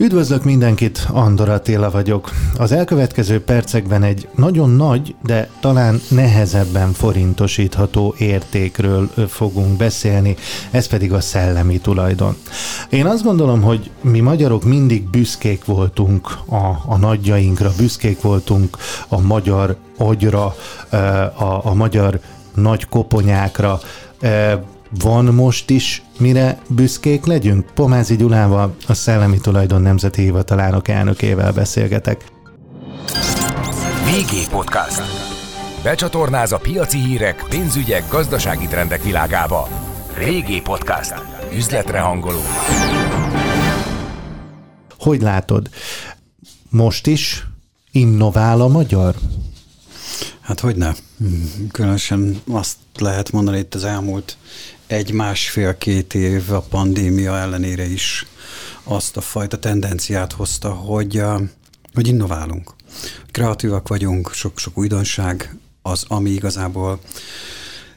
Üdvözlök mindenkit, Andor Attila vagyok. Az elkövetkező percekben egy nagyon nagy, de talán nehezebben forintosítható értékről fogunk beszélni, ez pedig a szellemi tulajdon. Én azt gondolom, hogy mi magyarok mindig büszkék voltunk a, a nagyjainkra, büszkék voltunk a magyar agyra, a, a magyar nagy koponyákra, van most is mire büszkék legyünk? Pomázi Gyulával, a Szellemi Tulajdon Nemzeti Hivatalának elnökével beszélgetek. VG Podcast. Becsatornáz a piaci hírek, pénzügyek, gazdasági trendek világába. Régi Podcast. Üzletre hangoló. Hogy látod? Most is innovál a magyar? Hát hogy ne? Különösen azt lehet mondani itt az elmúlt egy másfél-két év a pandémia ellenére is azt a fajta tendenciát hozta, hogy, hogy innoválunk. Kreatívak vagyunk, sok-sok újdonság az, ami igazából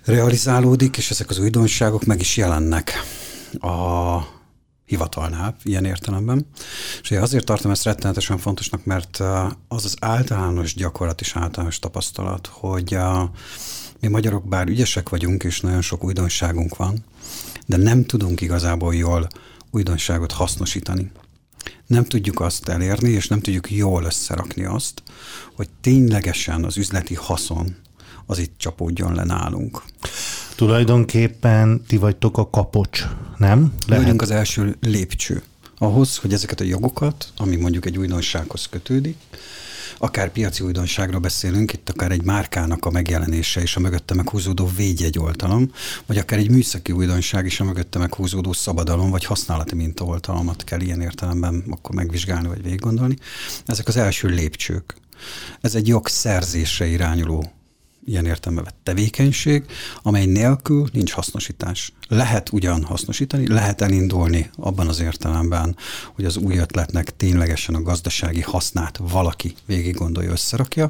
realizálódik, és ezek az újdonságok meg is jelennek a hivatalnál, ilyen értelemben. És azért tartom ezt rettenetesen fontosnak, mert az az általános gyakorlat és általános tapasztalat, hogy mi magyarok bár ügyesek vagyunk, és nagyon sok újdonságunk van, de nem tudunk igazából jól újdonságot hasznosítani. Nem tudjuk azt elérni, és nem tudjuk jól összerakni azt, hogy ténylegesen az üzleti haszon az itt csapódjon le nálunk. Tulajdonképpen ti vagytok a kapocs, nem? Lehet. Vagyunk az első lépcső ahhoz, hogy ezeket a jogokat, ami mondjuk egy újdonsághoz kötődik, akár piaci újdonságról beszélünk, itt akár egy márkának a megjelenése és a mögötte meghúzódó védjegy oltalom, vagy akár egy műszaki újdonság és a mögötte meghúzódó szabadalom, vagy használati mintaoltalmat kell ilyen értelemben akkor megvizsgálni, vagy végig gondolni. Ezek az első lépcsők. Ez egy jogszerzésre irányuló ilyen értelme vett tevékenység, amely nélkül nincs hasznosítás. Lehet ugyan hasznosítani, lehet elindulni abban az értelemben, hogy az új ötletnek ténylegesen a gazdasági hasznát valaki végig gondolja, összerakja.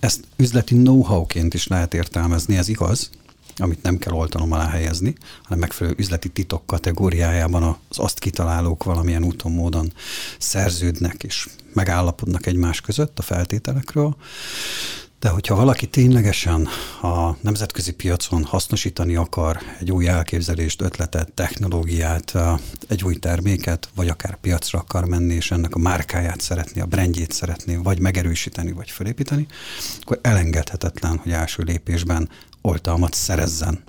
Ezt üzleti know-how-ként is lehet értelmezni, ez igaz, amit nem kell oltalom alá helyezni, hanem megfelelő üzleti titok kategóriájában az azt kitalálók valamilyen úton, módon szerződnek és megállapodnak egymás között a feltételekről. De hogyha valaki ténylegesen a nemzetközi piacon hasznosítani akar egy új elképzelést, ötletet, technológiát, egy új terméket, vagy akár piacra akar menni, és ennek a márkáját szeretné, a brandjét szeretné, vagy megerősíteni, vagy felépíteni, akkor elengedhetetlen, hogy első lépésben oltalmat szerezzen.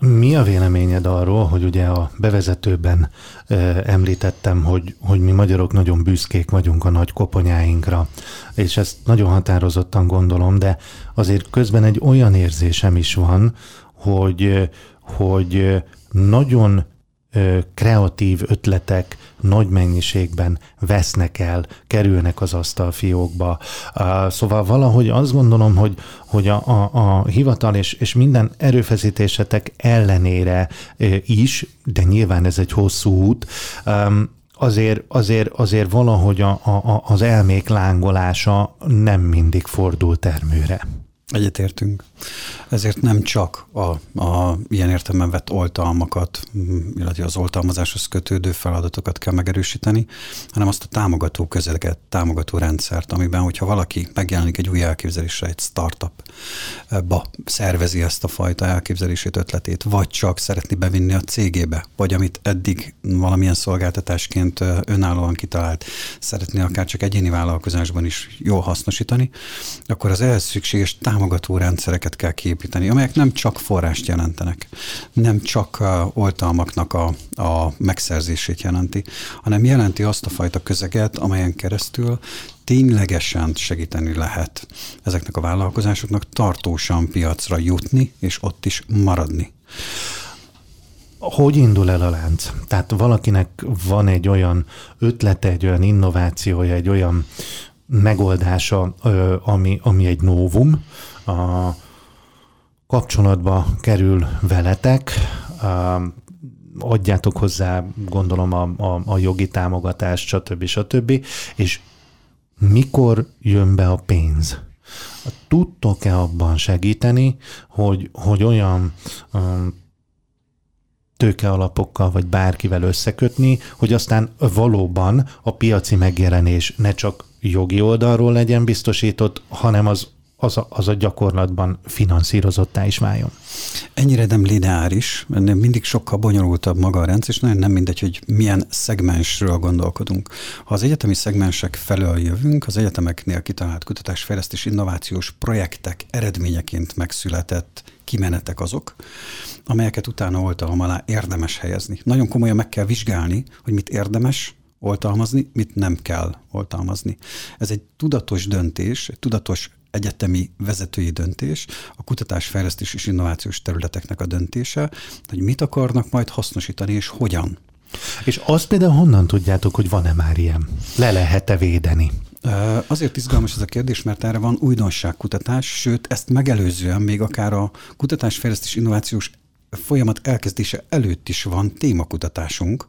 Mi a véleményed arról, hogy ugye a bevezetőben e, említettem, hogy, hogy mi magyarok nagyon büszkék vagyunk a nagy koponyáinkra, és ezt nagyon határozottan gondolom, de azért közben egy olyan érzésem is van, hogy, hogy nagyon kreatív ötletek nagy mennyiségben vesznek el, kerülnek az asztalfiókba. Szóval valahogy azt gondolom, hogy, hogy a, a, a hivatal és, és minden erőfeszítésetek ellenére is, de nyilván ez egy hosszú út, azért, azért, azért valahogy a, a, az elmék lángolása nem mindig fordul termőre. Egyetértünk. Ezért nem csak a, a ilyen értelemben vett oltalmakat, illetve az oltalmazáshoz kötődő feladatokat kell megerősíteni, hanem azt a támogató közeget, támogató rendszert, amiben, hogyha valaki megjelenik egy új elképzelésre, egy startupba szervezi ezt a fajta elképzelését, ötletét, vagy csak szeretni bevinni a cégébe, vagy amit eddig valamilyen szolgáltatásként önállóan kitalált, szeretné akár csak egyéni vállalkozásban is jól hasznosítani, akkor az ehhez szükséges támogató támogató rendszereket kell kiépíteni, amelyek nem csak forrást jelentenek, nem csak oltalmaknak a, a megszerzését jelenti, hanem jelenti azt a fajta közeget, amelyen keresztül ténylegesen segíteni lehet ezeknek a vállalkozásoknak tartósan piacra jutni, és ott is maradni. Hogy indul el a lánc? Tehát valakinek van egy olyan ötlete, egy olyan innovációja, egy olyan megoldása, ami, ami egy novum, a kapcsolatba kerül veletek, adjátok hozzá, gondolom, a, a, a jogi támogatást, stb. stb. És mikor jön be a pénz? Tudtok-e abban segíteni, hogy, hogy olyan um, tőkealapokkal vagy bárkivel összekötni, hogy aztán valóban a piaci megjelenés ne csak jogi oldalról legyen biztosított, hanem az az a, az a gyakorlatban finanszírozottá is váljon. Ennyire nem lineáris, mert mindig sokkal bonyolultabb maga a rendszer, és nagyon nem mindegy, hogy milyen szegmensről gondolkodunk. Ha az egyetemi szegmensek felől jövünk, az egyetemeknél kitalált kutatásfejlesztés innovációs projektek eredményeként megszületett kimenetek azok, amelyeket utána oltalom alá érdemes helyezni. Nagyon komolyan meg kell vizsgálni, hogy mit érdemes oltalmazni, mit nem kell oltalmazni. Ez egy tudatos döntés, egy tudatos egyetemi vezetői döntés, a kutatás, fejlesztés és innovációs területeknek a döntése, hogy mit akarnak majd hasznosítani és hogyan. És azt például honnan tudjátok, hogy van-e már ilyen? Le lehet-e védeni? Azért izgalmas ez a kérdés, mert erre van újdonságkutatás, sőt, ezt megelőzően még akár a kutatásfejlesztés innovációs folyamat elkezdése előtt is van témakutatásunk.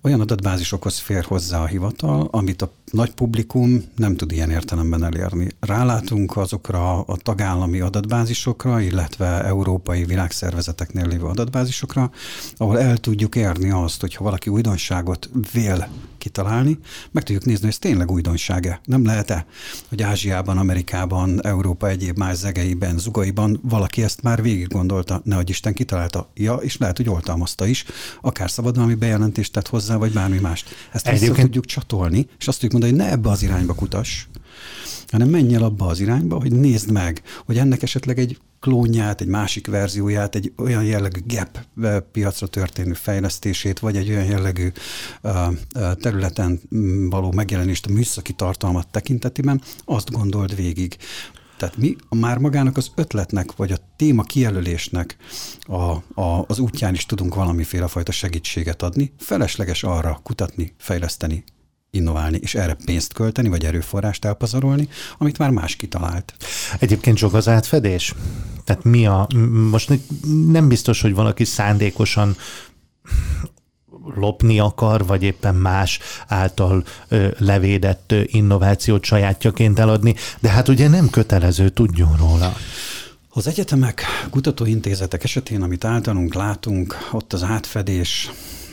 Olyan adatbázisokhoz fér hozzá a hivatal, amit a nagy publikum nem tud ilyen értelemben elérni. Rálátunk azokra a tagállami adatbázisokra, illetve európai világszervezeteknél lévő adatbázisokra, ahol el tudjuk érni azt, hogyha valaki újdonságot vél kitalálni, meg tudjuk nézni, hogy ez tényleg újdonsága. Nem lehet-e, hogy Ázsiában, Amerikában, Európa egyéb más zegeiben, zugaiban valaki ezt már végig gondolta, nehogy Isten kitalálta. Ja, és lehet, hogy oltalmazta is, akár szabadalmi bejelentést tett hozzá, vagy bármi mást. Ezt Egyébként... tudjuk csatolni, és azt tudjuk mondani, hogy ne ebbe az irányba kutass, hanem menj el abba az irányba, hogy nézd meg, hogy ennek esetleg egy klónját, egy másik verzióját, egy olyan jellegű gap piacra történő fejlesztését, vagy egy olyan jellegű területen való megjelenést a műszaki tartalmat tekintetében, azt gondold végig. Tehát mi már magának az ötletnek, vagy a téma kijelölésnek a, a, az útján is tudunk valamiféle fajta segítséget adni. Felesleges arra kutatni, fejleszteni, innoválni, és erre pénzt költeni, vagy erőforrást elpazarolni, amit már más kitalált. Egyébként sok az átfedés? Tehát mi a, most nem biztos, hogy valaki szándékosan lopni akar, vagy éppen más által ö, levédett ö, innovációt sajátjaként eladni, de hát ugye nem kötelező, tudjon róla. Az egyetemek, kutatóintézetek esetén, amit általunk látunk, ott az átfedés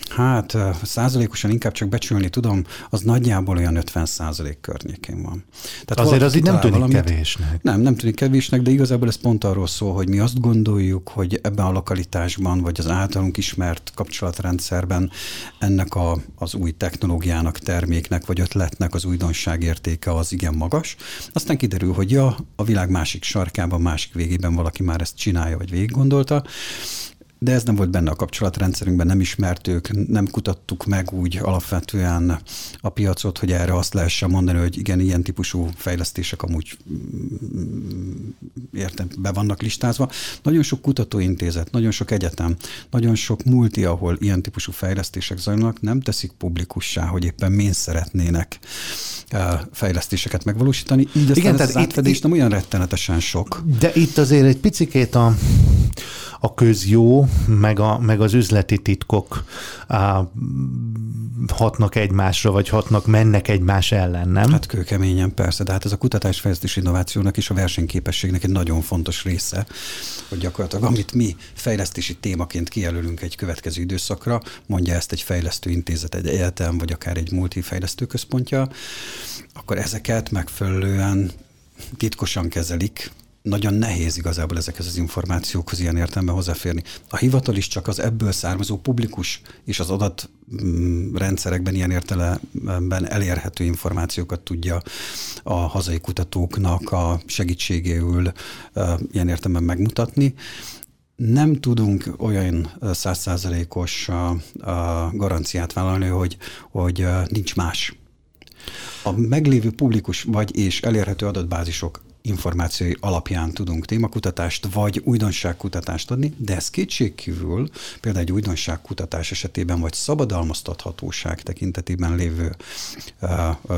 Hát százalékosan inkább csak becsülni tudom, az nagyjából olyan 50 százalék környékén van. Tehát Azért az így nem tűnik valamit, kevésnek. Nem, nem tűnik kevésnek, de igazából ez pont arról szól, hogy mi azt gondoljuk, hogy ebben a lokalitásban, vagy az általunk ismert kapcsolatrendszerben ennek a, az új technológiának, terméknek, vagy ötletnek az újdonság értéke az igen magas. Aztán kiderül, hogy ja, a világ másik sarkában, másik végében valaki már ezt csinálja, vagy végig gondolta de ez nem volt benne a kapcsolatrendszerünkben, nem ismertük, nem kutattuk meg úgy alapvetően a piacot, hogy erre azt lehessen mondani, hogy igen, ilyen típusú fejlesztések amúgy mm, értem, be vannak listázva. Nagyon sok kutatóintézet, nagyon sok egyetem, nagyon sok multi, ahol ilyen típusú fejlesztések zajlanak, nem teszik publikussá, hogy éppen min szeretnének fejlesztéseket megvalósítani. Így aztán Igen, ez az átfedés itt, nem olyan rettenetesen sok. De itt azért egy picikét a a közjó, meg, a, meg az üzleti titkok á, hatnak egymásra, vagy hatnak, mennek egymás ellen, nem? Hát kőkeményen persze, de hát ez a kutatásfejlesztés innovációnak és a versenyképességnek egy nagyon fontos része, hogy gyakorlatilag amit mi fejlesztési témaként kijelölünk egy következő időszakra, mondja ezt egy fejlesztő intézet, egy egyetem, vagy akár egy multifejlesztő központja, akkor ezeket megfelelően titkosan kezelik, nagyon nehéz igazából ezekhez az információkhoz ilyen értelemben hozzáférni. A hivatal is csak az ebből származó publikus és az adatrendszerekben ilyen értelemben elérhető információkat tudja a hazai kutatóknak a segítségéül ilyen értelemben megmutatni nem tudunk olyan százszázalékos garanciát vállalni, hogy, hogy nincs más. A meglévő publikus vagy és elérhető adatbázisok információi alapján tudunk témakutatást vagy újdonságkutatást adni, de ez kétségkívül például egy újdonságkutatás esetében vagy szabadalmaztathatóság tekintetében lévő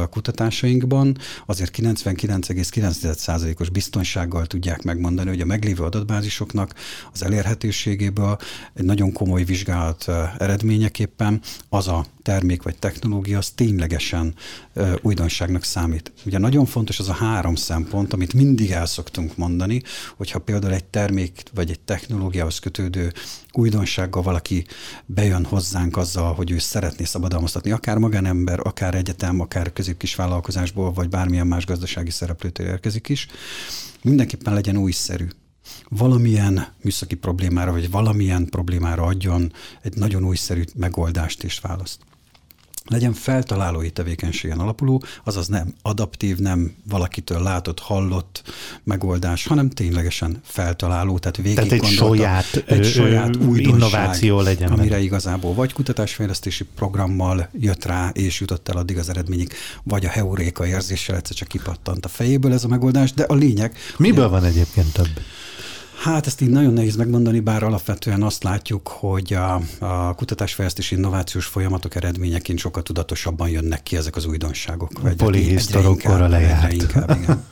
kutatásainkban azért 99,9%-os biztonsággal tudják megmondani, hogy a meglévő adatbázisoknak az elérhetőségéből egy nagyon komoly vizsgálat eredményeképpen az a termék vagy technológia az ténylegesen újdonságnak számít. Ugye nagyon fontos az a három szempont, amit mindig el szoktunk mondani, hogyha például egy termék vagy egy technológiához kötődő újdonsággal valaki bejön hozzánk azzal, hogy ő szeretné szabadalmaztatni, akár magánember, akár egyetem, akár középkis vállalkozásból, vagy bármilyen más gazdasági szereplőtől érkezik is, mindenképpen legyen újszerű. Valamilyen műszaki problémára, vagy valamilyen problémára adjon egy nagyon újszerű megoldást és választ legyen feltalálói tevékenységen alapuló, azaz nem adaptív, nem valakitől látott, hallott megoldás, hanem ténylegesen feltaláló, tehát végig tehát egy saját, egy saját újdonság, innováció legyen. Amire meg. igazából vagy kutatásfejlesztési programmal jött rá, és jutott el addig az eredményig, vagy a heuréka érzéssel egyszer csak kipattant a fejéből ez a megoldás, de a lényeg... Miből ugye, van egyébként több? Hát ezt így nagyon nehéz megmondani, bár alapvetően azt látjuk, hogy a, a kutatásfejlesztési innovációs folyamatok eredményeként sokkal tudatosabban jönnek ki ezek az újdonságok. A polihisztorokkora lejárt. Inkább, igen.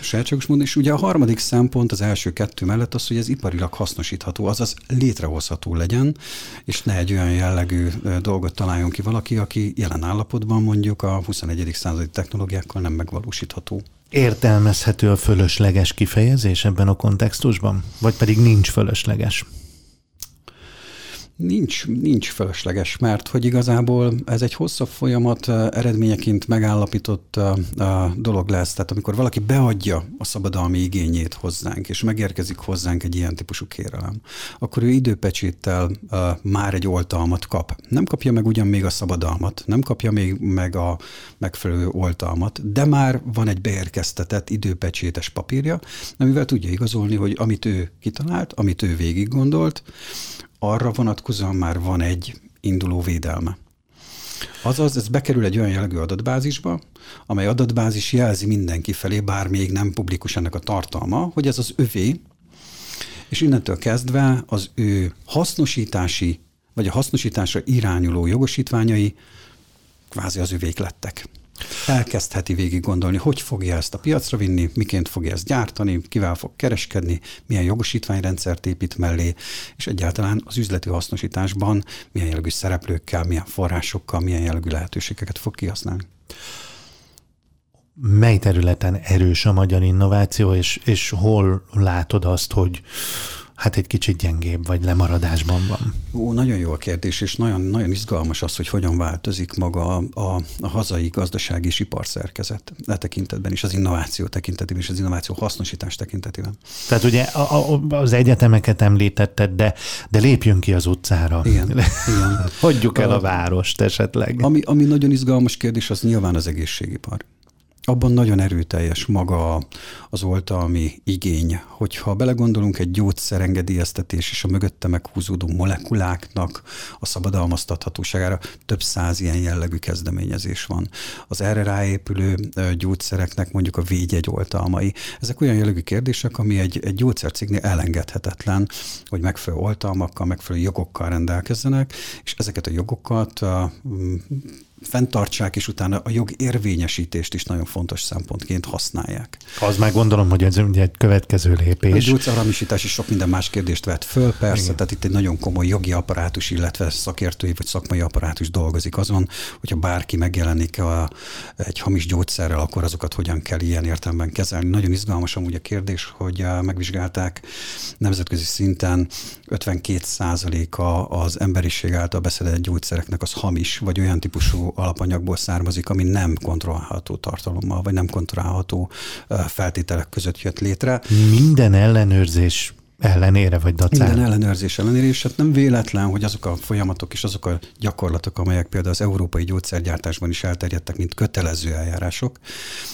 Sajátságos módon. És ugye a harmadik szempont az első kettő mellett az, hogy ez iparilag hasznosítható, azaz létrehozható legyen, és ne egy olyan jellegű dolgot találjon ki valaki, aki jelen állapotban mondjuk a 21. századi technológiákkal nem megvalósítható. Értelmezhető a fölösleges kifejezés ebben a kontextusban? Vagy pedig nincs fölösleges? Nincs, nincs fölösleges, mert hogy igazából ez egy hosszabb folyamat eredményeként megállapított dolog lesz. Tehát amikor valaki beadja a szabadalmi igényét hozzánk, és megérkezik hozzánk egy ilyen típusú kérelem, akkor ő időpecséttel már egy oltalmat kap. Nem kapja meg ugyan még a szabadalmat, nem kapja még meg a megfelelő oltalmat, de már van egy beérkeztetett időpecsétes papírja, amivel tudja igazolni, hogy amit ő kitalált, amit ő végig gondolt, arra vonatkozóan már van egy induló védelme. Azaz, ez bekerül egy olyan jellegű adatbázisba, amely adatbázis jelzi mindenki felé, bár még nem publikus ennek a tartalma, hogy ez az övé, és innentől kezdve az ő hasznosítási, vagy a hasznosításra irányuló jogosítványai kvázi az övék lettek elkezdheti végig gondolni, hogy fogja ezt a piacra vinni, miként fogja ezt gyártani, kivel fog kereskedni, milyen jogosítványrendszert épít mellé, és egyáltalán az üzleti hasznosításban milyen jellegű szereplőkkel, milyen forrásokkal, milyen jellegű lehetőségeket fog kihasználni. Mely területen erős a magyar innováció, és, és hol látod azt, hogy hát egy kicsit gyengébb, vagy lemaradásban van? Ó, nagyon jó a kérdés, és nagyon, nagyon izgalmas az, hogy hogyan változik maga a, a, a hazai gazdasági és iparszerkezet e tekintetben is, az innováció tekintetében és az innováció hasznosítás tekintetében. Tehát ugye a, a, az egyetemeket említetted, de, de lépjünk ki az utcára. Igen. igen. Hagyjuk el a várost esetleg. Ami, ami nagyon izgalmas kérdés, az nyilván az egészségipar abban nagyon erőteljes maga az oltalmi igény, hogyha belegondolunk egy gyógyszerengedélyeztetés és a mögötte meghúzódó molekuláknak a szabadalmaztathatóságára, több száz ilyen jellegű kezdeményezés van. Az erre ráépülő gyógyszereknek mondjuk a védjegy oltalmai. Ezek olyan jellegű kérdések, ami egy, egy gyógyszercégnél elengedhetetlen, hogy megfelelő oltalmakkal, megfelelő jogokkal rendelkezzenek, és ezeket a jogokat fenntartsák, és utána a jog érvényesítést is nagyon fontos szempontként használják. Az már gondolom, hogy ez ugye egy következő lépés. A gyógyszerhamisítás is sok minden más kérdést vett föl, persze, Igen. tehát itt egy nagyon komoly jogi apparátus, illetve szakértői vagy szakmai apparátus dolgozik azon, hogyha bárki megjelenik a, egy hamis gyógyszerrel, akkor azokat hogyan kell ilyen értelemben kezelni. Nagyon izgalmas amúgy a kérdés, hogy megvizsgálták nemzetközi szinten 52%-a az emberiség által beszedett gyógyszereknek az hamis, vagy olyan típusú alapanyagból származik, ami nem kontrollálható tartalommal, vagy nem kontrollálható feltételek között jött létre. Minden ellenőrzés ellenére, vagy dacára? Minden ellenőrzés ellenére, és hát nem véletlen, hogy azok a folyamatok és azok a gyakorlatok, amelyek például az európai gyógyszergyártásban is elterjedtek, mint kötelező eljárások,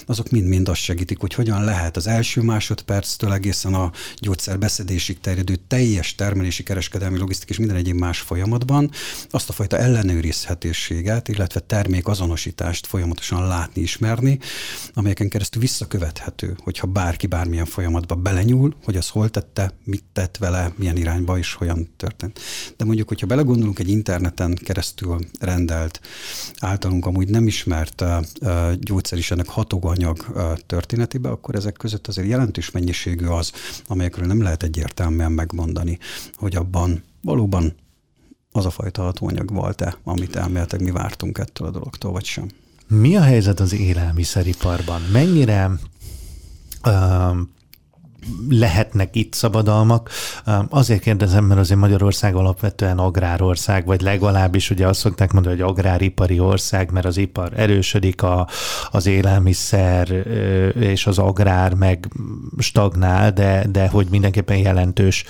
azok mind-mind azt segítik, hogy hogyan lehet az első másodperctől egészen a gyógyszerbeszedésig terjedő teljes termelési, kereskedelmi, logisztik és minden egyéb más folyamatban azt a fajta ellenőrizhetőséget, illetve termékazonosítást folyamatosan látni, ismerni, amelyeken keresztül visszakövethető, hogyha bárki bármilyen folyamatba belenyúl, hogy az hol tette, mit tett vele, milyen irányba és hogyan történt. De mondjuk, hogyha belegondolunk egy interneten keresztül rendelt, általunk amúgy nem ismert gyógyszer is ennek hatóanyag történetébe, akkor ezek között azért jelentős mennyiségű az, amelyekről nem lehet egyértelműen megmondani, hogy abban valóban az a fajta hatóanyag volt-e, amit elméletek mi vártunk ettől a dologtól, vagy sem. Mi a helyzet az élelmiszeriparban? Mennyire lehetnek itt szabadalmak. Azért kérdezem, mert azért Magyarország alapvetően agrárország, vagy legalábbis ugye azt szokták mondani, hogy agráripari ország, mert az ipar erősödik, a, az élelmiszer és az agrár meg stagnál, de, de hogy mindenképpen jelentős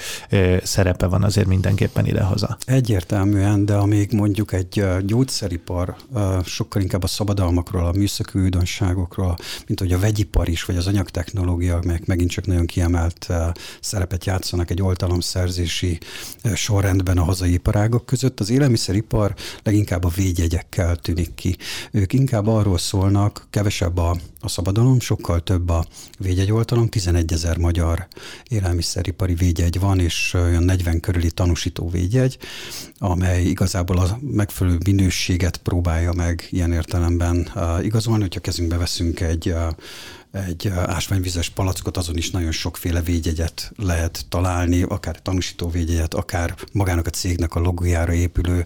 szerepe van azért mindenképpen idehaza. Egyértelműen, de amíg mondjuk egy gyógyszeripar sokkal inkább a szabadalmakról, a műszaki újdonságokról, mint hogy a vegyipar is, vagy az anyagtechnológia, meg megint csak nagyon kiemelt kiemelt szerepet játszanak egy oltalomszerzési sorrendben a hazai iparágok között. Az élelmiszeripar leginkább a védjegyekkel tűnik ki. Ők inkább arról szólnak, kevesebb a, a szabadalom, sokkal több a védjegyoltalom, 11 ezer magyar élelmiszeripari védjegy van, és olyan 40 körüli tanúsító védjegy, amely igazából a megfelelő minőséget próbálja meg ilyen értelemben igazolni, hogyha kezünkbe veszünk egy egy ásványvizes palackot, azon is nagyon sokféle védjegyet lehet találni, akár tanúsító védjegyet, akár magának a cégnek a logojára épülő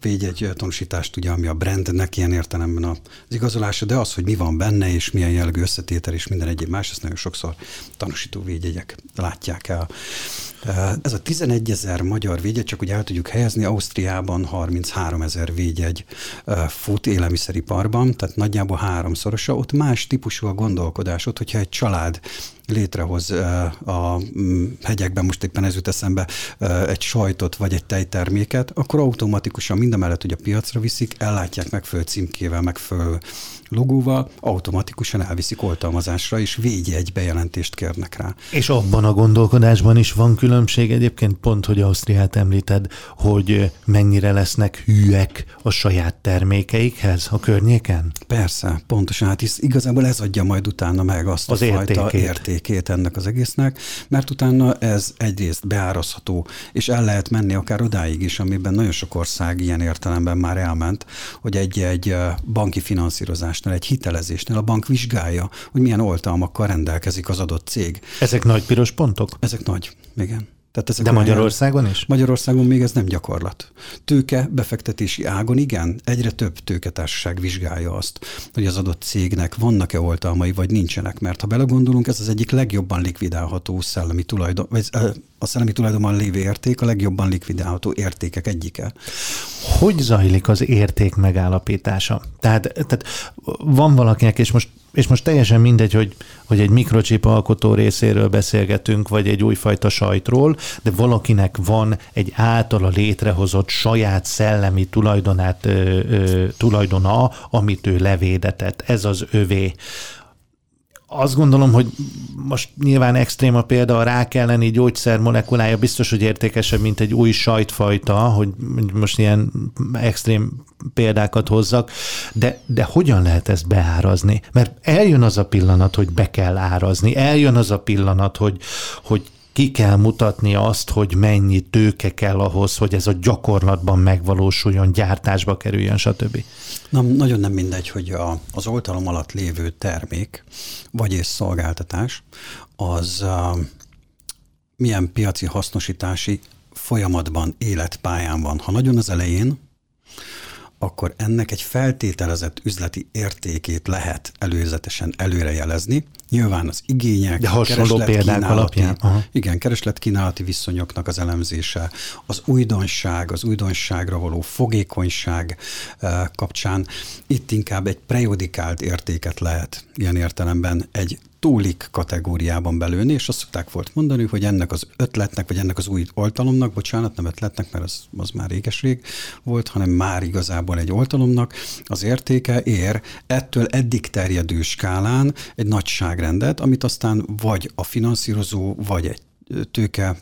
védjegy tanúsítást, ugye, ami a brandnek ilyen értelemben az igazolása, de az, hogy mi van benne, és milyen jellegű összetétel, és minden egyéb más, ezt nagyon sokszor tanúsító védjegyek látják el. Ez a 11 ezer magyar védjegy, csak úgy el tudjuk helyezni, Ausztriában 33 ezer védjegy fut élelmiszeriparban, tehát nagyjából háromszorosa. Ott más típusú a gondolkodás, ott, hogyha egy család létrehoz a mm, hegyekben, most éppen ez jut eszembe, egy sajtot vagy egy tejterméket, akkor automatikusan mindemellett, hogy a piacra viszik, ellátják megfelelő címkével, megfelelő logóval, automatikusan elviszik oltalmazásra, és egy bejelentést kérnek rá. És abban a gondolkodásban is van különbség egyébként, pont, hogy Ausztriát említed, hogy mennyire lesznek hűek a saját termékeikhez a környéken? Persze, pontosan. Hát hisz igazából ez adja majd utána meg azt az a értékét. fajta értékét ennek az egésznek, mert utána ez egyrészt beárazható, és el lehet menni akár odáig is, amiben nagyon sok ország ilyen értelemben már elment, hogy egy-egy banki finanszírozás hitelezésnél, egy hitelezésnél a bank vizsgálja, hogy milyen oltalmakkal rendelkezik az adott cég. Ezek nagy piros pontok? Ezek nagy, igen. Tehát ezek De Magyarországon is? Magyarországon még ez nem gyakorlat. Tőke befektetési ágon igen, egyre több tőketársaság vizsgálja azt, hogy az adott cégnek vannak-e oltalmai, vagy nincsenek. Mert ha belegondolunk, ez az egyik legjobban likvidálható szellemi tulajdon, vagy a szellemi tulajdonban lévő érték a legjobban likvidálható értékek egyike. Hogy zajlik az érték megállapítása? Tehát, tehát van valakinek, és most és most teljesen mindegy, hogy, hogy egy mikrocsip alkotó részéről beszélgetünk, vagy egy újfajta sajtról, de valakinek van egy általa létrehozott saját szellemi tulajdonát, ö, ö, tulajdona, amit ő levédetett. Ez az övé azt gondolom, hogy most nyilván extrém a példa, a rák elleni gyógyszer molekulája biztos, hogy értékesebb, mint egy új sajtfajta, hogy most ilyen extrém példákat hozzak, de, de hogyan lehet ezt beárazni? Mert eljön az a pillanat, hogy be kell árazni, eljön az a pillanat, hogy, hogy ki kell mutatni azt, hogy mennyi tőke kell ahhoz, hogy ez a gyakorlatban megvalósuljon, gyártásba kerüljön, stb. Na, nagyon nem mindegy, hogy a, az oltalom alatt lévő termék, vagy és szolgáltatás, az a, milyen piaci hasznosítási folyamatban, életpályán van. Ha nagyon az elején, akkor ennek egy feltételezett üzleti értékét lehet előzetesen előrejelezni. Nyilván az igények, De hasonló példák alapján. Aha. Igen, kereslet-kínálati viszonyoknak az elemzése, az újdonság, az újdonságra való fogékonyság eh, kapcsán itt inkább egy prejodikált értéket lehet ilyen értelemben egy túlik kategóriában belőni, és azt szokták volt mondani, hogy ennek az ötletnek, vagy ennek az új oltalomnak, bocsánat, nem ötletnek, mert az, az már réges-rég volt, hanem már igazából egy oltalomnak az értéke ér ettől eddig terjedő skálán egy nagyságrendet, amit aztán vagy a finanszírozó, vagy egy tőke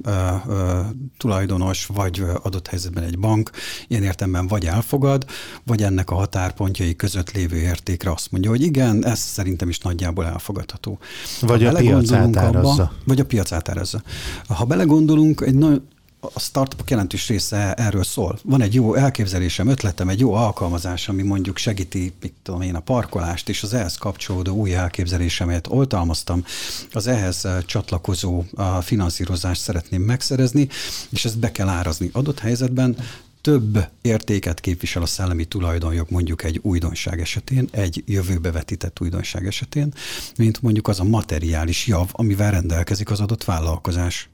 tulajdonos, vagy adott helyzetben egy bank ilyen értemben vagy elfogad, vagy ennek a határpontjai között lévő értékre azt mondja, hogy igen, ez szerintem is nagyjából elfogadható. Vagy ha a piac átárazza. Abba, vagy a piac átárazza. Ha belegondolunk, egy nagyon a startupok jelentős része erről szól. Van egy jó elképzelésem, ötletem, egy jó alkalmazás, ami mondjuk segíti, mit tudom én, a parkolást, és az ehhez kapcsolódó új elképzelésemet oltalmaztam, az ehhez eh, csatlakozó finanszírozást szeretném megszerezni, és ezt be kell árazni. Adott helyzetben több értéket képvisel a szellemi tulajdonjog mondjuk egy újdonság esetén, egy jövőbe vetített újdonság esetén, mint mondjuk az a materiális jav, amivel rendelkezik az adott vállalkozás.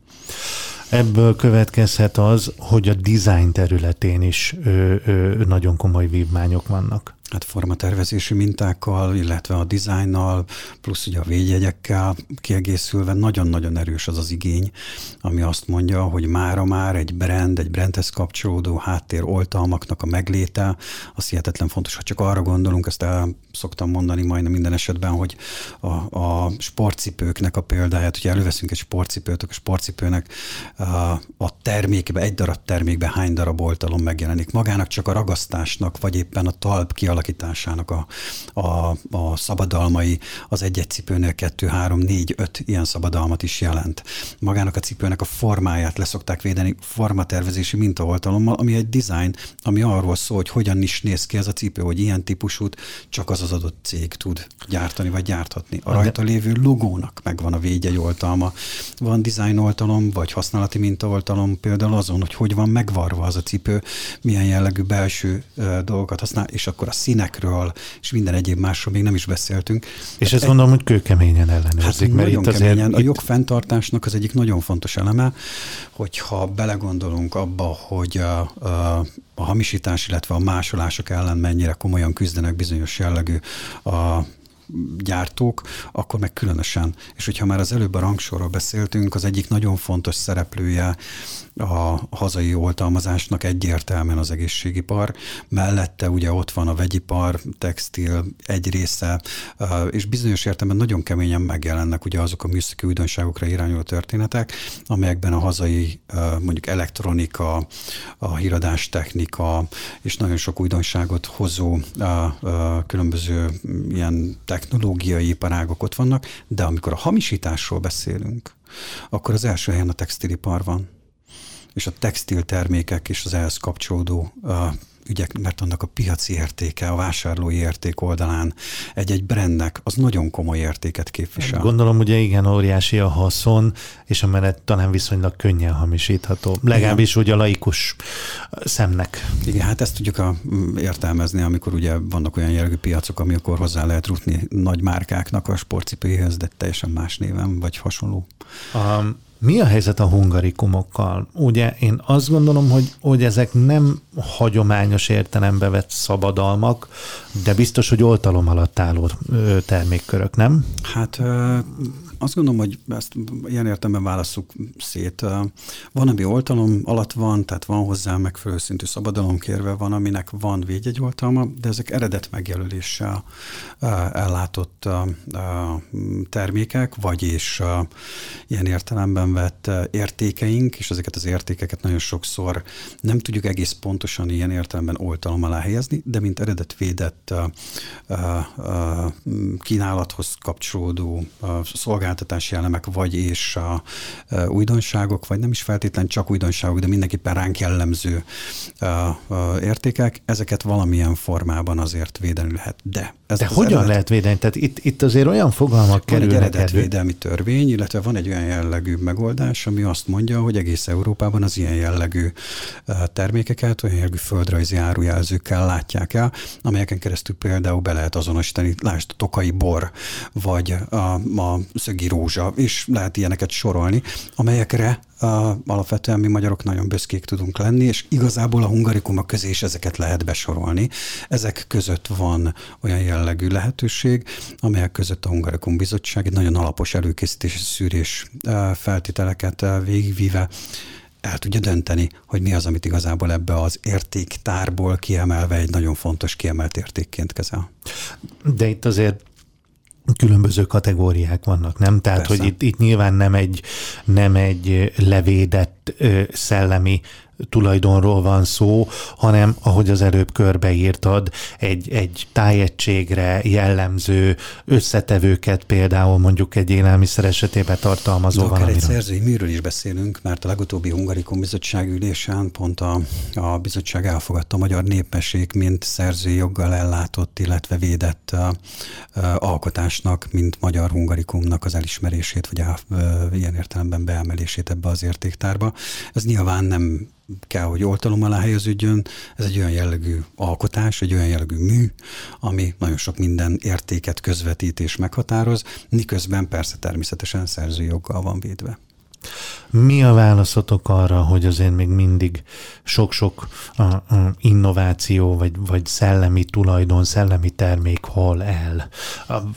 Ebből következhet az, hogy a design területén is ö, ö, nagyon komoly vívmányok vannak hát formatervezési mintákkal, illetve a dizájnnal, plusz ugye a védjegyekkel kiegészülve nagyon-nagyon erős az az igény, ami azt mondja, hogy mára már egy brand, egy brandhez kapcsolódó háttér oltalmaknak a megléte, az hihetetlen fontos, ha csak arra gondolunk, ezt el szoktam mondani majdnem minden esetben, hogy a, a sportcipőknek a példáját, hogyha előveszünk egy sportcipőt, a sportcipőnek a, a termékbe, egy darab termékbe hány darab oltalom megjelenik. Magának csak a ragasztásnak, vagy éppen a talp kialakításának kialakításának a, a, a szabadalmai az egy-egy cipőnél kettő, három, négy, öt ilyen szabadalmat is jelent. Magának a cipőnek a formáját leszokták védeni formatervezési mintaoltalommal, ami egy design, ami arról szól, hogy hogyan is néz ki ez a cipő, hogy ilyen típusút csak az az adott cég tud gyártani vagy gyárthatni. A rajta lévő logónak megvan a védjegy oltalma. Van design oltalom, vagy használati mintaoltalom például azon, hogy hogy van megvarva az a cipő, milyen jellegű belső dolgokat használ, és akkor a színekről, és minden egyéb másról még nem is beszéltünk. És ezt gondolom, hogy kőkeményen ellenőrzik. Hát mert nagyon itt keményen. Azért, a jogfenntartásnak az egyik nagyon fontos eleme, hogyha belegondolunk abba, hogy a, a, a hamisítás, illetve a másolások ellen mennyire komolyan küzdenek bizonyos jellegű a gyártók, akkor meg különösen. És hogyha már az előbb a rangsorról beszéltünk, az egyik nagyon fontos szereplője a hazai oltalmazásnak egyértelműen az egészségipar. Mellette ugye ott van a vegyipar, textil egy része, és bizonyos értelemben nagyon keményen megjelennek ugye azok a műszaki újdonságokra irányuló történetek, amelyekben a hazai mondjuk elektronika, a híradás technika és nagyon sok újdonságot hozó különböző ilyen technológiai iparágok ott vannak, de amikor a hamisításról beszélünk, akkor az első helyen a textilipar van. És a textil termékek és az ehhez kapcsolódó ügyek, mert annak a piaci értéke, a vásárlói érték oldalán egy-egy brandnek az nagyon komoly értéket képvisel. Gondolom, ugye igen, óriási a haszon, és a menet talán viszonylag könnyen hamisítható. Legalábbis igen. ugye a laikus szemnek. Igen, hát ezt tudjuk a, értelmezni, amikor ugye vannak olyan jellegű piacok, amikor hozzá lehet rutni nagy márkáknak a sportcipőjéhez, de teljesen más néven, vagy hasonló. Um, mi a helyzet a hungarikumokkal? Ugye én azt gondolom, hogy, hogy ezek nem hagyományos értelembe vett szabadalmak, de biztos, hogy oltalom alatt álló termékkörök, nem? Hát azt gondolom, hogy ezt ilyen értelemben válaszuk szét. Van, ami oltalom alatt van, tehát van hozzá megfelelő szintű szabadalom kérve, van, aminek van védjegyoltalma, de ezek eredet megjelöléssel ellátott termékek, vagyis ilyen értelemben vett értékeink, és ezeket az értékeket nagyon sokszor nem tudjuk egész pontosan ilyen értelemben oltalom alá helyezni, de mint eredet védett kínálathoz kapcsolódó szolgáltatás, szolgáltatási elemek, vagy és a újdonságok, vagy nem is feltétlen csak újdonságok, de mindenképpen ránk jellemző értékek, ezeket valamilyen formában azért védeni lehet. De, ez de hogyan eredet... lehet védeni? Tehát itt, itt azért olyan fogalmak kerülnek. Van egy eredetvédelmi törvény, illetve van egy olyan jellegű megoldás, ami azt mondja, hogy egész Európában az ilyen jellegű termékeket, olyan jellegű földrajzi árujelzőkkel látják el, amelyeken keresztül például be lehet azonosítani, lásd, tokai bor, vagy a, a szögi rózsa, és lehet ilyeneket sorolni, amelyekre uh, alapvetően mi magyarok nagyon büszkék tudunk lenni, és igazából a hungarikumok közé is ezeket lehet besorolni. Ezek között van olyan jellegű lehetőség, amelyek között a Hungarikum Bizottság egy nagyon alapos előkészítési szűrés uh, feltételeket uh, el tudja dönteni, hogy mi az, amit igazából ebbe az értéktárból kiemelve egy nagyon fontos kiemelt értékként kezel. De itt azért különböző kategóriák vannak, nem? Tehát, Persze. hogy itt, itt nyilván nem egy, nem egy levédett szellemi tulajdonról van szó, hanem ahogy az előbb körbeírtad, egy, egy tájegységre jellemző összetevőket például mondjuk egy élelmiszer esetében tartalmazó De akár egy szerzői műről is beszélünk, mert a legutóbbi Hungarikum bizottság ülésen pont a, a bizottság elfogadta a magyar népmesék, mint szerzői joggal ellátott, illetve védett a, a, alkotásnak, mint magyar hungarikumnak az elismerését, vagy a, a, ilyen értelemben beemelését ebbe az értéktárba. Ez nyilván nem kell, hogy oltalom alá helyeződjön. Ez egy olyan jellegű alkotás, egy olyan jellegű mű, ami nagyon sok minden értéket közvetít és meghatároz, miközben persze természetesen szerzőjoggal van védve. Mi a válaszotok arra, hogy azért még mindig sok-sok innováció, vagy, vagy szellemi tulajdon, szellemi termék hal el?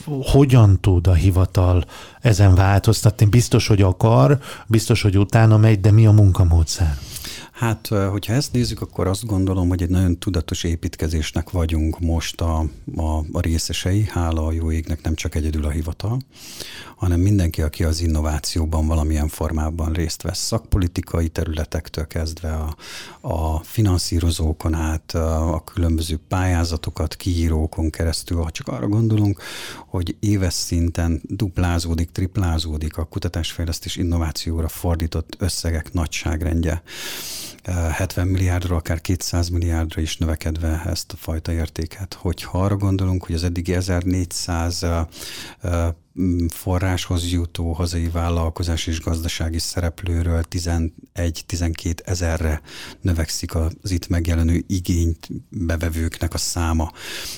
Hogyan tud a hivatal ezen változtatni? Biztos, hogy akar, biztos, hogy utána megy, de mi a munkamódszer? Hát, hogyha ezt nézzük, akkor azt gondolom, hogy egy nagyon tudatos építkezésnek vagyunk most a, a, a részesei, hála a jó égnek nem csak egyedül a hivatal, hanem mindenki, aki az innovációban valamilyen formában részt vesz, szakpolitikai területektől kezdve a, a finanszírozókon át, a különböző pályázatokat, kiírókon keresztül, ha csak arra gondolunk, hogy éves szinten duplázódik, triplázódik a kutatásfejlesztés innovációra fordított összegek nagyságrendje. 70 milliárdra, akár 200 milliárdra is növekedve ezt a fajta értéket. Hogyha arra gondolunk, hogy az eddigi 1400 forráshoz jutó hazai vállalkozás és gazdasági szereplőről 11-12 ezerre növekszik az itt megjelenő igényt bevevőknek a száma,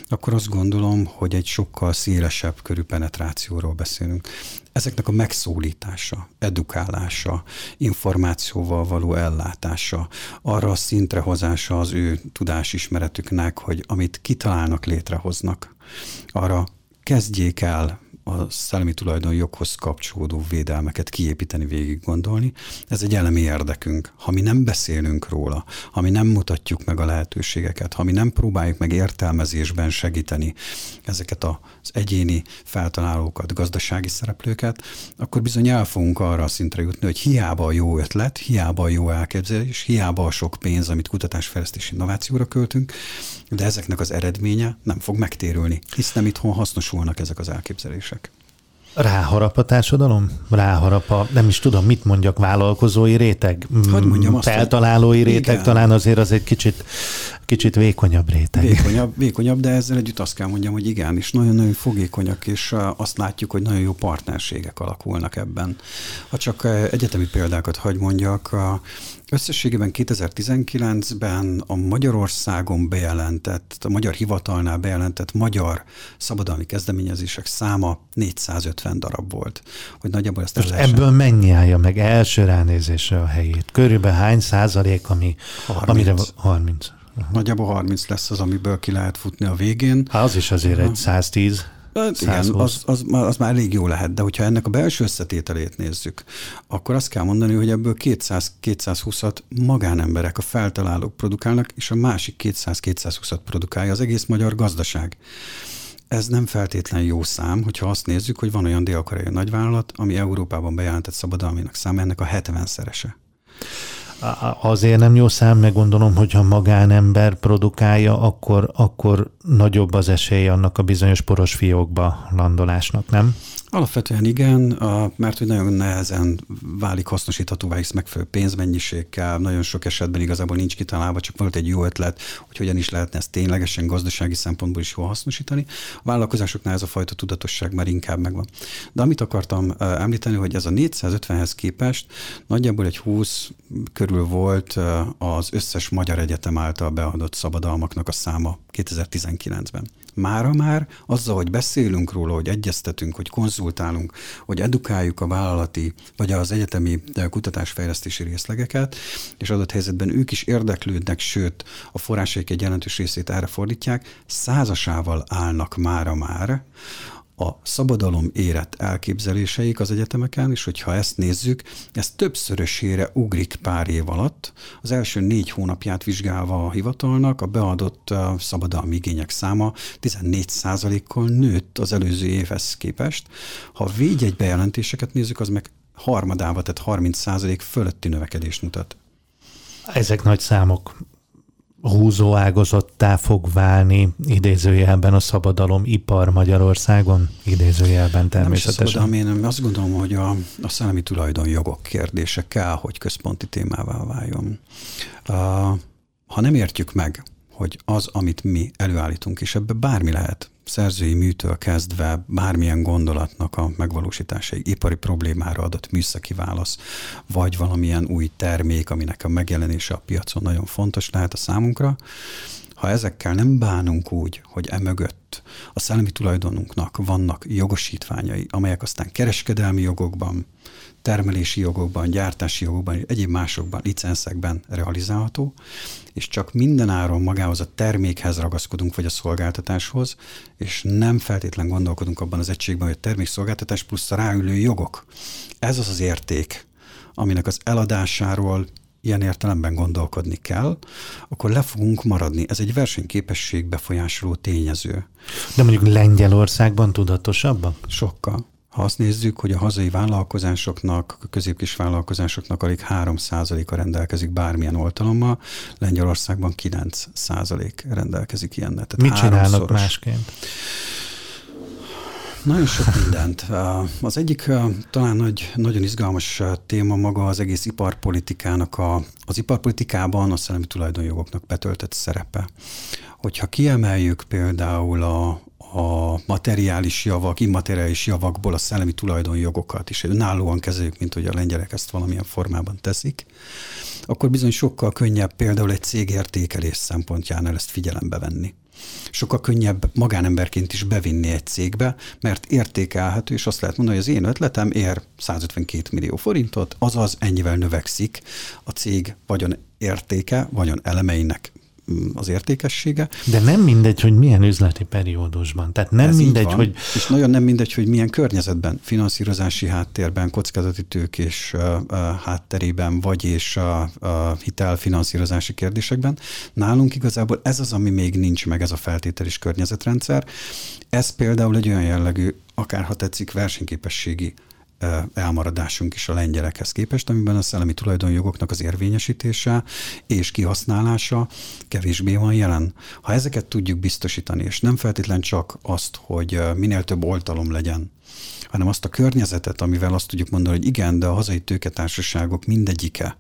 akkor azt gondolom, hogy egy sokkal szélesebb körű penetrációról beszélünk. Ezeknek a megszólítása, edukálása, információval való ellátása, arra a szintre hozása az ő tudásismeretüknek, hogy amit kitalálnak, létrehoznak, arra kezdjék el a szellemi tulajdonjoghoz kapcsolódó védelmeket kiépíteni, végig gondolni. Ez egy elemi érdekünk. Ha mi nem beszélünk róla, ha mi nem mutatjuk meg a lehetőségeket, ha mi nem próbáljuk meg értelmezésben segíteni ezeket az egyéni feltalálókat, gazdasági szereplőket, akkor bizony el fogunk arra a szintre jutni, hogy hiába a jó ötlet, hiába a jó elképzelés, hiába a sok pénz, amit kutatásfejlesztési innovációra költünk, de ezeknek az eredménye nem fog megtérülni, hisz nem itthon hasznosulnak ezek az elképzelések. Ráharap a társadalom? Ráharap a, nem is tudom, mit mondjak, vállalkozói réteg? Hogy mondjam azt, Feltalálói hogy... réteg igen. talán azért az egy kicsit, kicsit vékonyabb réteg. Vékonyabb, vékonyabb, de ezzel együtt azt kell mondjam, hogy igen, és nagyon-nagyon fogékonyak, és azt látjuk, hogy nagyon jó partnerségek alakulnak ebben. Ha csak egyetemi példákat hagy mondjak, Összességében 2019-ben a Magyarországon bejelentett, a magyar hivatalnál bejelentett magyar szabadalmi kezdeményezések száma 450 darab volt. Hogy nagyjából ezt Most ebből mennyi állja meg első ránézésre a helyét? Körülbelül hány százalék, ami, 30. amire 30? Uh-huh. Nagyjából 30 lesz az, amiből ki lehet futni a végén. Hát az is azért egy 110. Hát igen, az, az, az már elég jó lehet, de hogyha ennek a belső összetételét nézzük, akkor azt kell mondani, hogy ebből 200-220-at magánemberek, a feltalálók produkálnak, és a másik 200-220-at produkálja az egész magyar gazdaság. Ez nem feltétlen jó szám, hogyha azt nézzük, hogy van olyan dél-koreai nagyvállalat, ami Európában bejelentett szabadalminak száma ennek a 70-szerese azért nem jó szám, meg gondolom, hogyha magánember produkálja, akkor, akkor nagyobb az esély annak a bizonyos poros fiókba landolásnak, nem? Alapvetően igen, mert hogy nagyon nehezen válik hasznosíthatóvá, hisz megfelelő pénzmennyiség kell, nagyon sok esetben igazából nincs kitalálva, csak volt egy jó ötlet, hogy hogyan is lehetne ezt ténylegesen gazdasági szempontból is jól hasznosítani. A vállalkozásoknál ez a fajta tudatosság már inkább megvan. De amit akartam említeni, hogy ez a 450-hez képest nagyjából egy 20 körül volt az összes magyar egyetem által beadott szabadalmaknak a száma 2019-ben. Mára már azzal, hogy beszélünk róla, hogy egyeztetünk, hogy konzultálunk, hogy edukáljuk a vállalati vagy az egyetemi kutatásfejlesztési részlegeket, és adott helyzetben ők is érdeklődnek, sőt a forrásaik egy jelentős részét erre fordítják, százasával állnak mára már a szabadalom érett elképzeléseik az egyetemeken, és hogyha ezt nézzük, ez többszörösére ugrik pár év alatt. Az első négy hónapját vizsgálva a hivatalnak a beadott szabadalmi igények száma 14%-kal nőtt az előző évhez képest. Ha védjegy bejelentéseket nézzük, az meg harmadával, tehát 30% fölötti növekedést mutat. Ezek nagy számok húzóágazottá fog válni idézőjelben a szabadalom ipar Magyarországon? Idézőjelben természetesen. Nem is szabadalom, én azt gondolom, hogy a, a szellemi tulajdonjogok kérdése kell, hogy központi témává váljon. Ha nem értjük meg, hogy az, amit mi előállítunk, és ebbe bármi lehet, szerzői műtől kezdve bármilyen gondolatnak a megvalósítása, egy ipari problémára adott műszaki válasz, vagy valamilyen új termék, aminek a megjelenése a piacon nagyon fontos lehet a számunkra, ha ezekkel nem bánunk úgy, hogy emögött a szellemi tulajdonunknak vannak jogosítványai, amelyek aztán kereskedelmi jogokban, termelési jogokban, gyártási jogokban és egyéb másokban, licenszekben realizálható, és csak minden áron magához a termékhez ragaszkodunk, vagy a szolgáltatáshoz, és nem feltétlen gondolkodunk abban az egységben, hogy a termékszolgáltatás plusz a ráülő jogok. Ez az az érték, aminek az eladásáról ilyen értelemben gondolkodni kell, akkor le fogunk maradni. Ez egy versenyképesség befolyásoló tényező. De mondjuk Lengyelországban tudatosabban? Sokkal. Ha azt nézzük, hogy a hazai vállalkozásoknak, a középkis vállalkozásoknak alig 3%-a rendelkezik bármilyen oltalommal, Lengyelországban 9% rendelkezik ilyennel. Tehát Mit csinálnak másként? Nagyon sok mindent. Az egyik talán nagy, nagyon izgalmas téma maga az egész iparpolitikának, a, az iparpolitikában a szellemi tulajdonjogoknak betöltött szerepe. Hogyha kiemeljük például a, a materiális javak, immateriális javakból a szellemi tulajdonjogokat is nálóan kezeljük, mint hogy a lengyelek ezt valamilyen formában teszik, akkor bizony sokkal könnyebb például egy cég értékelés szempontjánál ezt figyelembe venni sokkal könnyebb magánemberként is bevinni egy cégbe, mert értékelhető, és azt lehet mondani, hogy az én ötletem ér 152 millió forintot, azaz ennyivel növekszik a cég vagyon értéke, vagyon elemeinek az értékessége. De nem mindegy, hogy milyen üzleti periódusban. Tehát nem Ez mindegy, hogy... És nagyon nem mindegy, hogy milyen környezetben, finanszírozási háttérben, kockázati tőkés hátterében, vagy és a, a hitelfinanszírozási kérdésekben. Nálunk igazából ez az, ami még nincs meg, ez a feltételis környezetrendszer. Ez például egy olyan jellegű, akár ha tetszik, versenyképességi elmaradásunk is a lengyelekhez képest, amiben a szellemi tulajdonjogoknak az érvényesítése és kihasználása kevésbé van jelen. Ha ezeket tudjuk biztosítani, és nem feltétlen csak azt, hogy minél több oltalom legyen, hanem azt a környezetet, amivel azt tudjuk mondani, hogy igen, de a hazai tőketársaságok mindegyike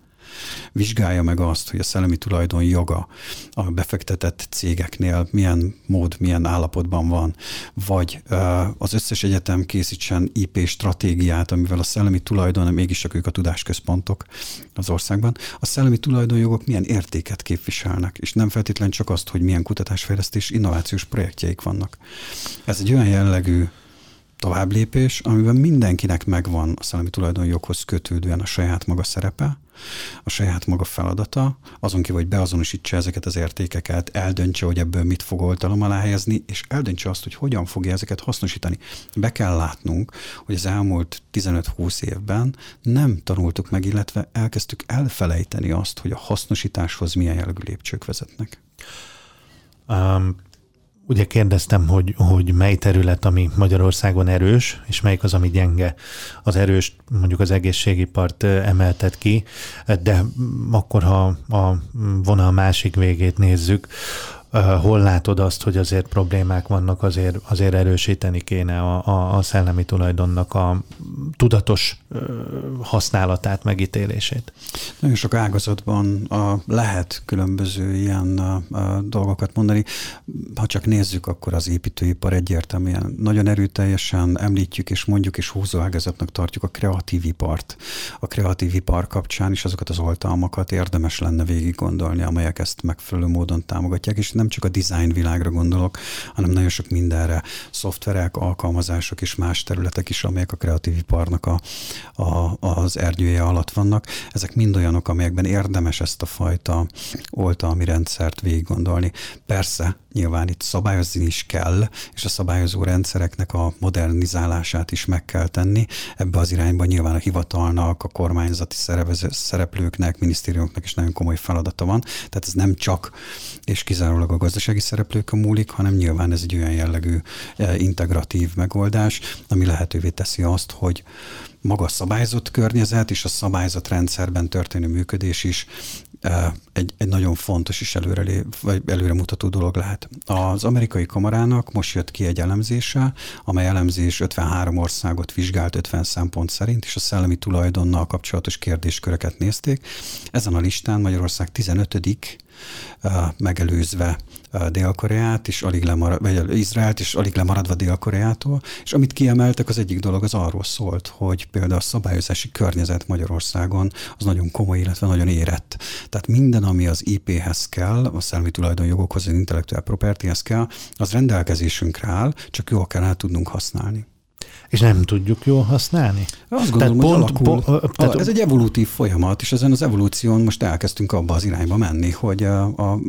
vizsgálja meg azt, hogy a szellemi tulajdon joga a befektetett cégeknél milyen mód, milyen állapotban van, vagy az összes egyetem készítsen IP stratégiát, amivel a szellemi tulajdon, mégis csak ők a tudásközpontok az országban, a szellemi tulajdonjogok milyen értéket képviselnek, és nem feltétlen csak azt, hogy milyen kutatásfejlesztés, innovációs projektjeik vannak. Ez egy olyan jellegű továbblépés, amiben mindenkinek megvan a szellemi tulajdonjoghoz kötődően a saját maga szerepe, a saját maga feladata, azon kívül, hogy beazonosítsa ezeket az értékeket, eldöntse, hogy ebből mit fog oltalom alá helyezni, és eldöntse azt, hogy hogyan fogja ezeket hasznosítani. Be kell látnunk, hogy az elmúlt 15-20 évben nem tanultuk meg, illetve elkezdtük elfelejteni azt, hogy a hasznosításhoz milyen jellegű lépcsők vezetnek. Um, Ugye kérdeztem, hogy, hogy mely terület, ami Magyarországon erős, és melyik az, ami gyenge. Az erős mondjuk az egészségipart emeltet ki, de akkor, ha a vonal másik végét nézzük, hol látod azt, hogy azért problémák vannak, azért, azért erősíteni kéne a, a, a szellemi tulajdonnak a tudatos használatát, megítélését? Nagyon sok ágazatban a, lehet különböző ilyen a, a dolgokat mondani. Ha csak nézzük, akkor az építőipar egyértelműen nagyon erőteljesen említjük és mondjuk és húzó ágazatnak tartjuk a kreatív ipart. A kreatív ipar kapcsán is azokat az oltalmakat érdemes lenne végig gondolni, amelyek ezt megfelelő módon támogatják, és nem csak a design világra gondolok, hanem nagyon sok mindenre, szoftverek, alkalmazások és más területek is, amelyek a kreatív iparnak a, a, az erdője alatt vannak. Ezek mind olyanok, amelyekben érdemes ezt a fajta oltalmi rendszert végig gondolni. Persze, nyilván itt szabályozni is kell, és a szabályozó rendszereknek a modernizálását is meg kell tenni. Ebbe az irányba nyilván a hivatalnak, a kormányzati szereplőknek, minisztériumoknak is nagyon komoly feladata van. Tehát ez nem csak és kizárólag a gazdasági szereplőkön múlik, hanem nyilván ez egy olyan jellegű e, integratív megoldás, ami lehetővé teszi azt, hogy maga a szabályzott környezet és a szabályzott rendszerben történő működés is egy, egy nagyon fontos és előre, vagy előre mutató dolog lehet. Az amerikai kamarának most jött ki egy elemzése, amely elemzés 53 országot vizsgált 50 szempont szerint, és a szellemi tulajdonnal kapcsolatos kérdésköröket nézték. Ezen a listán Magyarország 15 megelőzve Dél-Koreát, és alig lemarad, vagy Izraelt, és alig lemaradva Dél-Koreától. És amit kiemeltek, az egyik dolog az arról szólt, hogy például a szabályozási környezet Magyarországon az nagyon komoly, illetve nagyon érett. Tehát minden, ami az IP-hez kell, a szellemi tulajdonjogokhoz, az intellektuál propertyhez kell, az rendelkezésünkre áll, csak jól kell tudnunk használni és nem tudjuk jól használni. Azt gondolom, tehát hogy pont, alakul, pont, tehát, ez egy evolútív folyamat, és ezen az evolúción most elkezdtünk abba az irányba menni, hogy a, a,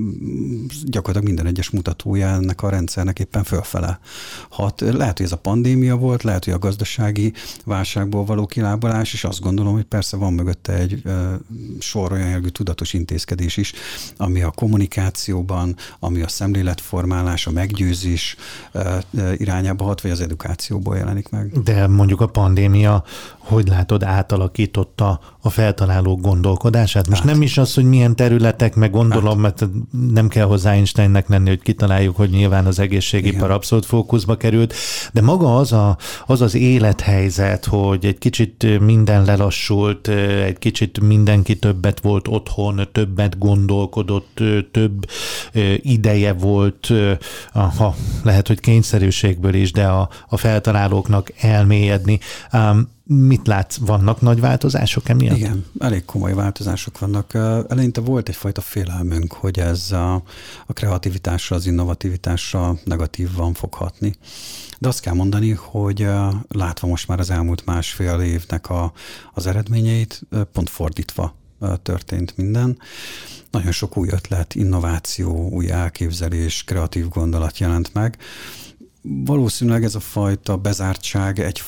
gyakorlatilag minden egyes mutatója ennek a rendszernek éppen fölfele hat. Lehet, hogy ez a pandémia volt, lehet, hogy a gazdasági válságból való kilábalás, és azt gondolom, hogy persze van mögötte egy sor olyan jelgű tudatos intézkedés is, ami a kommunikációban, ami a szemléletformálás, a meggyőzés irányába hat, vagy az edukációból jelenik meg. De mondjuk a pandémia, hogy látod, átalakította a feltalálók gondolkodását? Most hát. nem is az, hogy milyen területek, meg gondolom, hát. mert nem kell hozzá Einsteinnek lenni, hogy kitaláljuk, hogy nyilván az egészségipar abszolút fókuszba került, de maga az, a, az az élethelyzet, hogy egy kicsit minden lelassult, egy kicsit mindenki többet volt otthon, többet gondolkodott, több ideje volt, ha lehet, hogy kényszerűségből is, de a, a feltalálóknak elmélyedni. Mit látsz, vannak nagy változások emiatt? Igen, elég komoly változások vannak. Eleinte volt egyfajta félelmünk, hogy ez a, a kreativitásra, az innovativitásra negatívan fog hatni. De azt kell mondani, hogy látva most már az elmúlt másfél évnek a, az eredményeit, pont fordítva történt minden. Nagyon sok új ötlet, innováció, új elképzelés, kreatív gondolat jelent meg. Valószínűleg ez a fajta bezártság egy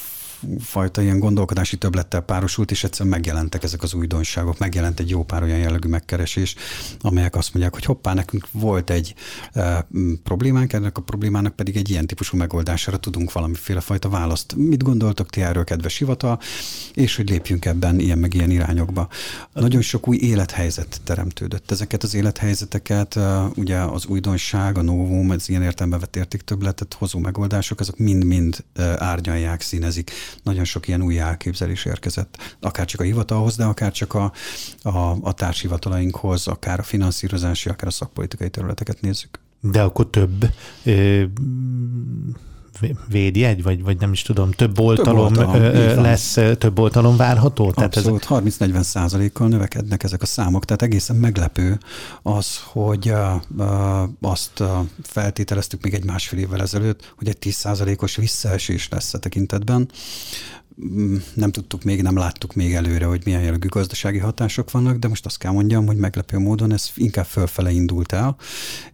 fajta ilyen gondolkodási töblettel párosult, és egyszerűen megjelentek ezek az újdonságok, megjelent egy jó pár olyan jellegű megkeresés, amelyek azt mondják, hogy hoppá, nekünk volt egy e, problémánk, ennek a problémának pedig egy ilyen típusú megoldására tudunk valamiféle fajta választ. Mit gondoltok ti erről, kedves hivatal, és hogy lépjünk ebben ilyen meg ilyen irányokba. Nagyon sok új élethelyzet teremtődött. Ezeket az élethelyzeteket, ugye az újdonság, a novum, az ilyen értelembe vett értéktöbletet hozó megoldások, azok mind-mind árnyalják, színezik nagyon sok ilyen új elképzelés érkezett, akár csak a hivatalhoz, de akár csak a, a, a társhivatalainkhoz, akár a finanszírozási, akár a szakpolitikai területeket nézzük. De akkor több védjegy, vagy, vagy nem is tudom, több oltalom, több oltalom lesz, több oltalom várható? Abszolút, tehát ez... 30-40 százalékkal növekednek ezek a számok, tehát egészen meglepő az, hogy azt feltételeztük még egy másfél évvel ezelőtt, hogy egy 10 százalékos visszaesés lesz a tekintetben. Mm, nem tudtuk még, nem láttuk még előre, hogy milyen jellegű gazdasági hatások vannak, de most azt kell mondjam, hogy meglepő módon ez inkább fölfele indult el,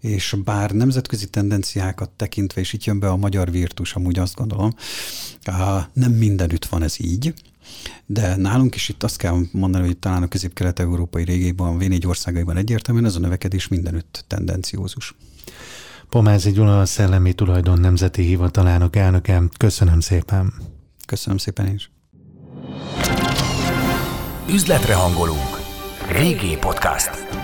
és bár nemzetközi tendenciákat tekintve, és itt jön be a magyar virtus, amúgy azt gondolom, nem mindenütt van ez így, de nálunk is itt azt kell mondani, hogy talán a közép-kelet-európai régióban, V4 országaiban egyértelműen ez a növekedés mindenütt tendenciózus. Pomázi Gyula a Szellemi Tulajdon Nemzeti Hivatalának elnöke. Köszönöm szépen! Köszönöm szépen is. Üzletre hangolunk. Régi podcast.